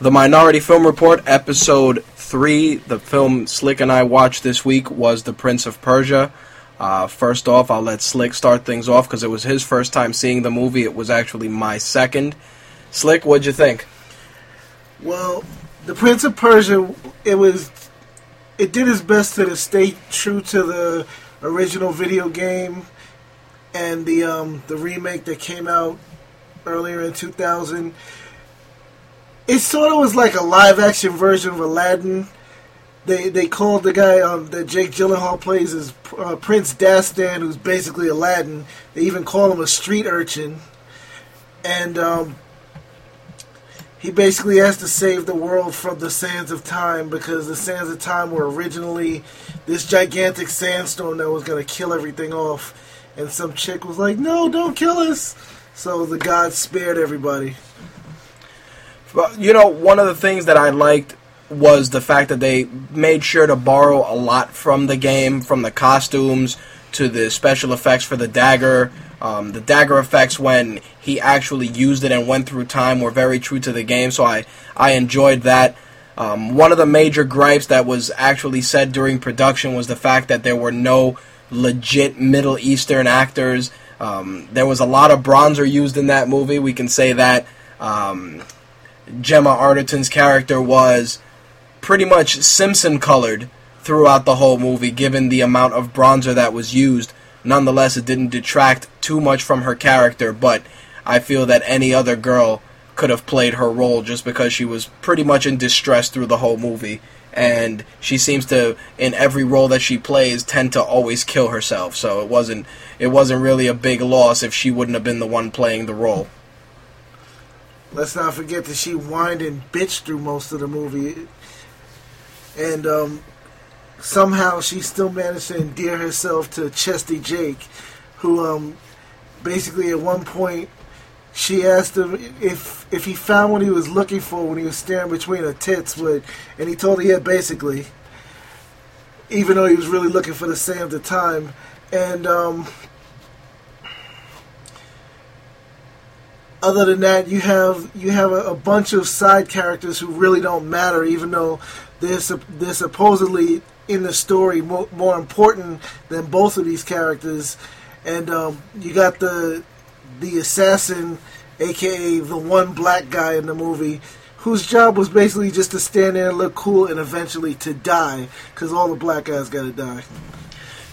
The Minority Film Report, episode three. The film Slick and I watched this week was The Prince of Persia. Uh, first off, I'll let Slick start things off because it was his first time seeing the movie. It was actually my second. Slick, what'd you think? Well, The Prince of Persia, it was, it did its best to stay true to the original video game and the um, the remake that came out earlier in 2000. It sort of was like a live action version of Aladdin. They they called the guy um, that Jake Gyllenhaal plays as uh, Prince Dastan, who's basically Aladdin. They even call him a street urchin, and um, he basically has to save the world from the sands of time because the sands of time were originally this gigantic sandstorm that was going to kill everything off. And some chick was like, "No, don't kill us." So the gods spared everybody. You know, one of the things that I liked was the fact that they made sure to borrow a lot from the game, from the costumes to the special effects for the dagger. Um, the dagger effects when he actually used it and went through time were very true to the game, so I, I enjoyed that. Um, one of the major gripes that was actually said during production was the fact that there were no legit Middle Eastern actors. Um, there was a lot of bronzer used in that movie. We can say that um, Gemma Arterton's character was pretty much Simpson colored throughout the whole movie, given the amount of bronzer that was used. Nonetheless, it didn't detract too much from her character, but I feel that any other girl could have played her role just because she was pretty much in distress through the whole movie. And she seems to in every role that she plays tend to always kill herself. So it wasn't it wasn't really a big loss if she wouldn't have been the one playing the role let's not forget that she whined and bitched through most of the movie and um, somehow she still managed to endear herself to chesty jake who um, basically at one point she asked him if if he found what he was looking for when he was staring between her tits, but and he told her yeah, basically. Even though he was really looking for the same at the time, and um, other than that, you have you have a, a, bunch of side characters who really don't matter, even though they're they're supposedly in the story more, more important than both of these characters. And um, you got the the assassin, aka the one black guy in the movie, whose job was basically just to stand there and look cool and eventually to die, because all the black guys got to die.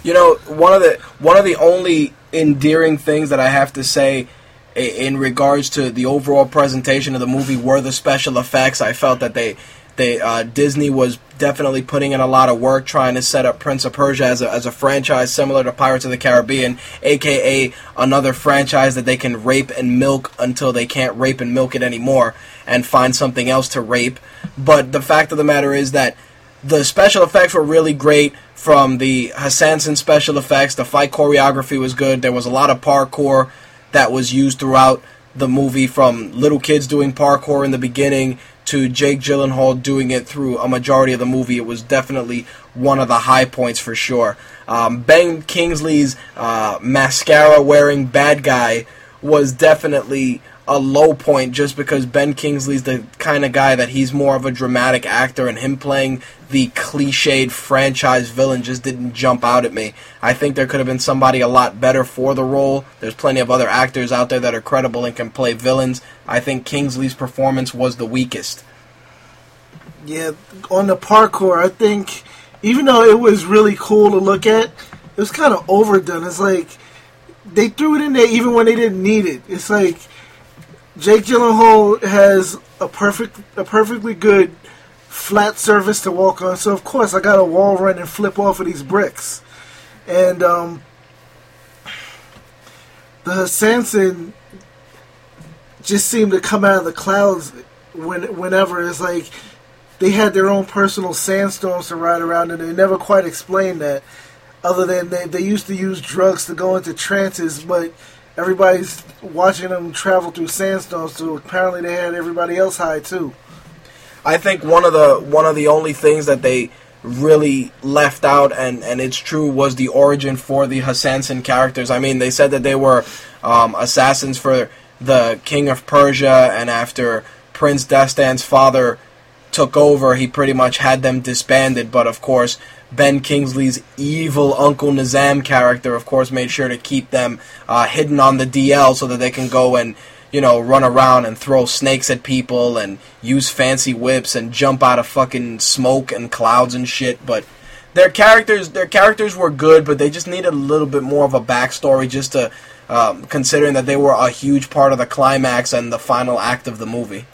You know, one of the one of the only endearing things that I have to say in regards to the overall presentation of the movie were the special effects. I felt that they they uh, Disney was definitely putting in a lot of work trying to set up Prince of Persia as a, as a franchise similar to Pirates of the Caribbean, aka another franchise that they can rape and milk until they can't rape and milk it anymore and find something else to rape. But the fact of the matter is that the special effects were really great from the Hassansin special effects. The fight choreography was good. There was a lot of parkour that was used throughout the movie from little kids doing parkour in the beginning to Jake Gyllenhaal doing it through a majority of the movie, it was definitely one of the high points for sure. Um, ben Kingsley's uh, mascara wearing bad guy was definitely a low point just because Ben Kingsley's the kind of guy that he's more of a dramatic actor and him playing the cliched franchise villain just didn't jump out at me. I think there could have been somebody a lot better for the role. There's plenty of other actors out there that are credible and can play villains. I think Kingsley's performance was the weakest. Yeah, on the parkour, I think even though it was really cool to look at, it was kind of overdone. It's like they threw it in there even when they didn't need it. It's like Jake Gyllenhaal has a perfect, a perfectly good flat surface to walk on. So of course I got a wall run and flip off of these bricks, and um, the Sanson just seemed to come out of the clouds when whenever it's like they had their own personal sandstorms to ride around, and they never quite explained that. Other than they, they used to use drugs to go into trances, but everybody's watching them travel through sandstorms, so apparently they had everybody else high too. I think one of the one of the only things that they really left out, and, and it's true, was the origin for the Hassansin characters. I mean, they said that they were um, assassins for the king of Persia, and after Prince Dastan's father took over, he pretty much had them disbanded. But of course, Ben Kingsley's evil Uncle Nizam character, of course, made sure to keep them uh, hidden on the DL so that they can go and you know run around and throw snakes at people and use fancy whips and jump out of fucking smoke and clouds and shit. But their characters, their characters were good, but they just needed a little bit more of a backstory just to. Um, considering that they were a huge part of the climax and the final act of the movie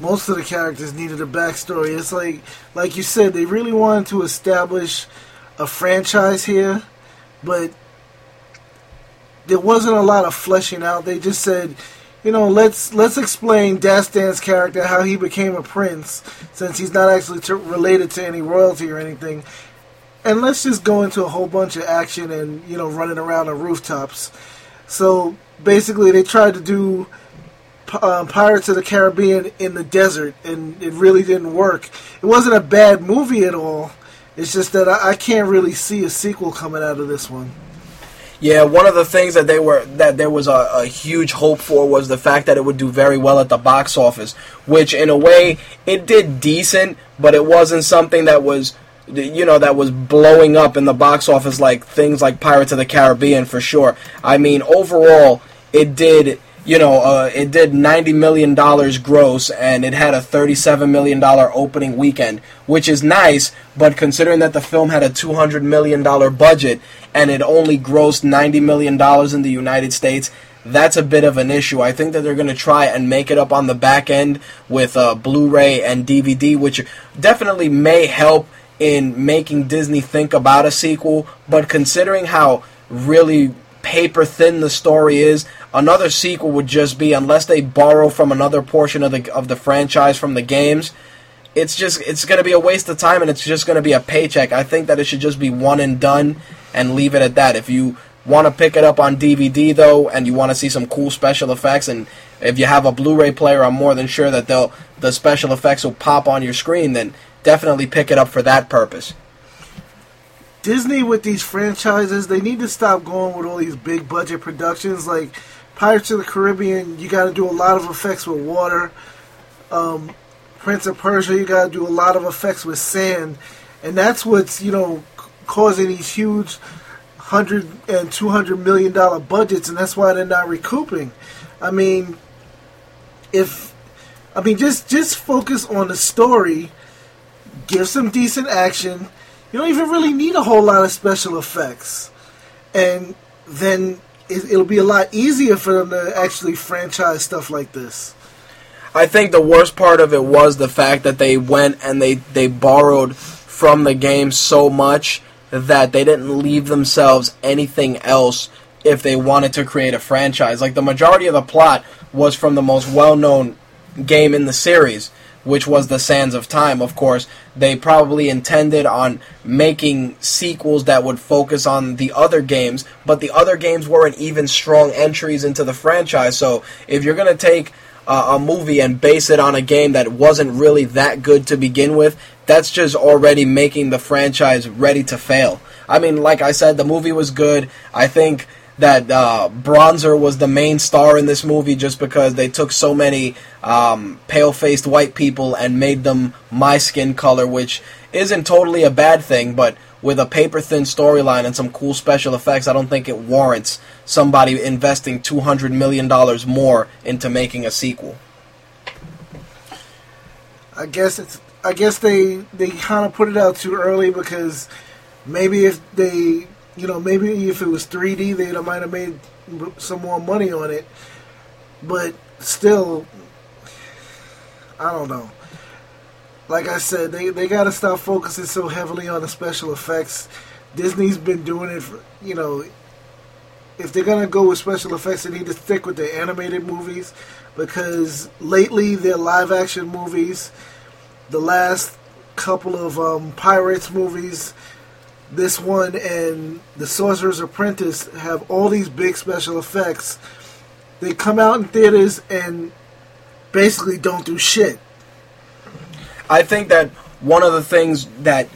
most of the characters needed a backstory. It's like, like you said, they really wanted to establish a franchise here, but there wasn't a lot of fleshing out. They just said, you know, let's let's explain Dastan's character, how he became a prince, since he's not actually t- related to any royalty or anything, and let's just go into a whole bunch of action and you know running around on rooftops. So basically, they tried to do uh, Pirates of the Caribbean in the desert, and it really didn't work. It wasn't a bad movie at all. It's just that I, I can't really see a sequel coming out of this one. Yeah, one of the things that they were that there was a, a, huge hope for was the fact that it would do very well at the box office, which in a way it did decent, but it wasn't something that was you know that was blowing up in the box office like things like Pirates of the Caribbean for sure. I mean, overall it did you know, uh, it did ninety million dollars gross, and it had a thirty-seven million dollar opening weekend, which is nice. But considering that the film had a two hundred million dollar budget and it only grossed ninety million dollars in the United States, that's a bit of an issue. I think that they're going to try and make it up on the back end with uh, Blu-ray and DVD, which definitely may help in making Disney think about a sequel. But considering how really paper thin the story is, another sequel would just be unless they borrow from another portion of the of the franchise from the games. It's just it's going to be a waste of time and it's just going to be a paycheck. I think that it should just be one and done and leave it at that. If you want to pick it up on DVD though and you want to see some cool special effects and if you have a Blu-ray player, I'm more than sure that they'll the special effects will pop on your screen. Then definitely pick it up for that purpose. Disney with these franchises, they need to stop going with all these big budget productions like Pirates of the Caribbean, you got to do a lot of effects with water. Um, Prince of Persia, you got to do a lot of effects with sand, and that's what's you know causing these huge hundred and two hundred million dollar budgets, and that's why they're not recouping. I mean, if I mean just just focus on the story, give some decent action. You don't even really need a whole lot of special effects, and then it'll be a lot easier for them to actually franchise stuff like this. I think the worst part of it was the fact that they went and they, they borrowed from the game so much that they didn't leave themselves anything else if they wanted to create a franchise. Like the majority of the plot was from the most well known game in the series which was The Sands of Time, of course. They probably intended on making sequels that would focus on the other games, but the other games weren't even strong entries into the franchise. So if you're going to take uh, a movie and base it on a game that wasn't really that good to begin with, that's just already making the franchise ready to fail. I mean, like I said, the movie was good. I think that uh, Bronzer was the main star in this movie just because they took so many um, pale faced white people and made them my skin color, which isn't totally a bad thing, but with a paper thin storyline and some cool special effects, I don't think it warrants somebody investing $200 million more into making a sequel. I guess it's. I guess they they kind of put it out too early because maybe if they you know, maybe if it was 3D, they might have made some more money on it. But still, I don't know. Like I said, they they got to stop focusing so heavily on the special effects. Disney's been doing it, for, you know. If they're gonna go with special effects, they need to stick with the animated movies because lately their live action movies, the last couple of um, Pirates movies, this one and The Sorcerer's Apprentice have all these big special effects. They come out in theaters and basically don't do shit. I think that one of the things that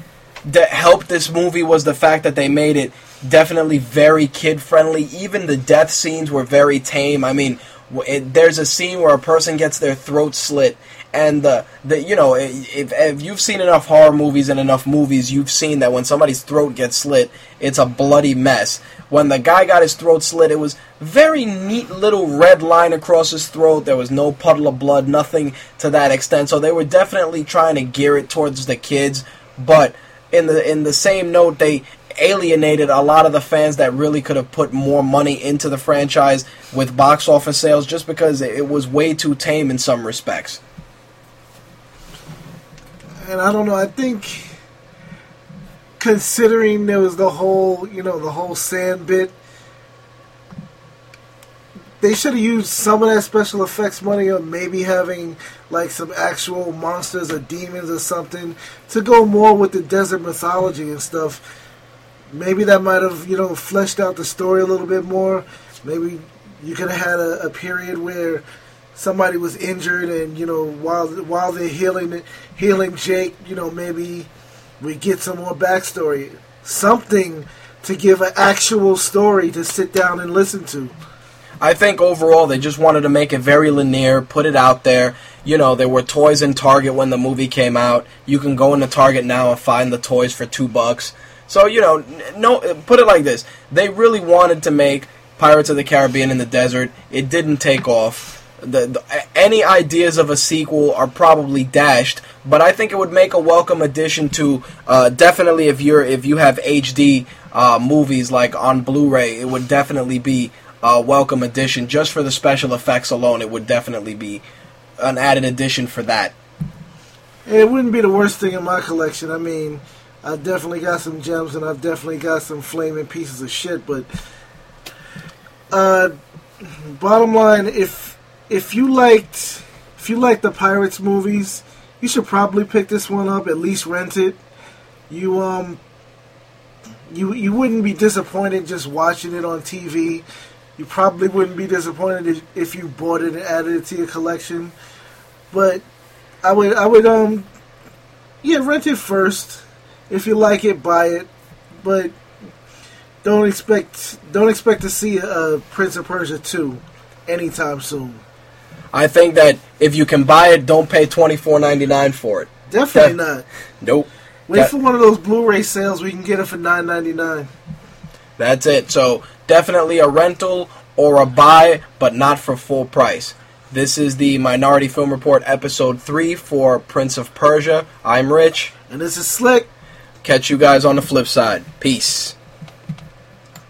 that helped this movie was the fact that they made it definitely very kid friendly. Even the death scenes were very tame. I mean, it, there's a scene where a person gets their throat slit and the, the you know if, if you've seen enough horror movies and enough movies you've seen that when somebody's throat gets slit it's a bloody mess. When the guy got his throat slit it was very neat little red line across his throat. There was no puddle of blood nothing to that extent. So they were definitely trying to gear it towards the kids. But in the in the same note they alienated a lot of the fans that really could have put more money into the franchise with box office sales just because it was way too tame in some respects and I don't know. I think considering there was the whole, you know, the whole sand bit, they should have used some of that special effects money on maybe having like some actual monsters or demons or something to go more with the desert mythology and stuff. Maybe that might have, you know, fleshed out the story a little bit more. Maybe you could have had a, a period where somebody was injured, and you know while while they're healing healing Jake, you know maybe we get some more backstory, something to give an actual story to sit down and listen to. I think overall they just wanted to make it very linear, put it out there. You know, there were toys in Target when the movie came out. You can go into Target now and find the toys for two bucks. So you know, no, put it like this: they really wanted to make Pirates of the Caribbean in the desert. It didn't take off the, the, any ideas of a sequel are probably dashed, but I think it would make a welcome addition to uh, definitely if you're if you have HD uh, movies like on Blu-ray, it would definitely be a welcome addition just for the special effects alone. It would definitely be an added addition for that. It wouldn't be the worst thing in my collection. I mean, I've definitely got some gems and I've definitely got some flaming pieces of shit, but uh, bottom line, if if you liked if you like the Pirates movies, you should probably pick this one up. At least rent it. You um you you wouldn't be disappointed just watching it on TV. You probably wouldn't be disappointed if, if you bought it and added it to your collection. But I would I would um yeah rent it first. If you like it, buy it. But don't expect don't expect to see a Prince of Persia two anytime soon. I think that if you can buy it, don't pay twenty four ninety nine for it. Definitely that, not. Nope. Wait that, for one of those Blu-ray sales where you can get it for nine ninety nine. That's it. So definitely a rental or a buy, but not for full price. This is the Minority Film Report episode three for Prince of Persia. I'm Rich, and this is Slick. Catch you guys on the flip side. Peace.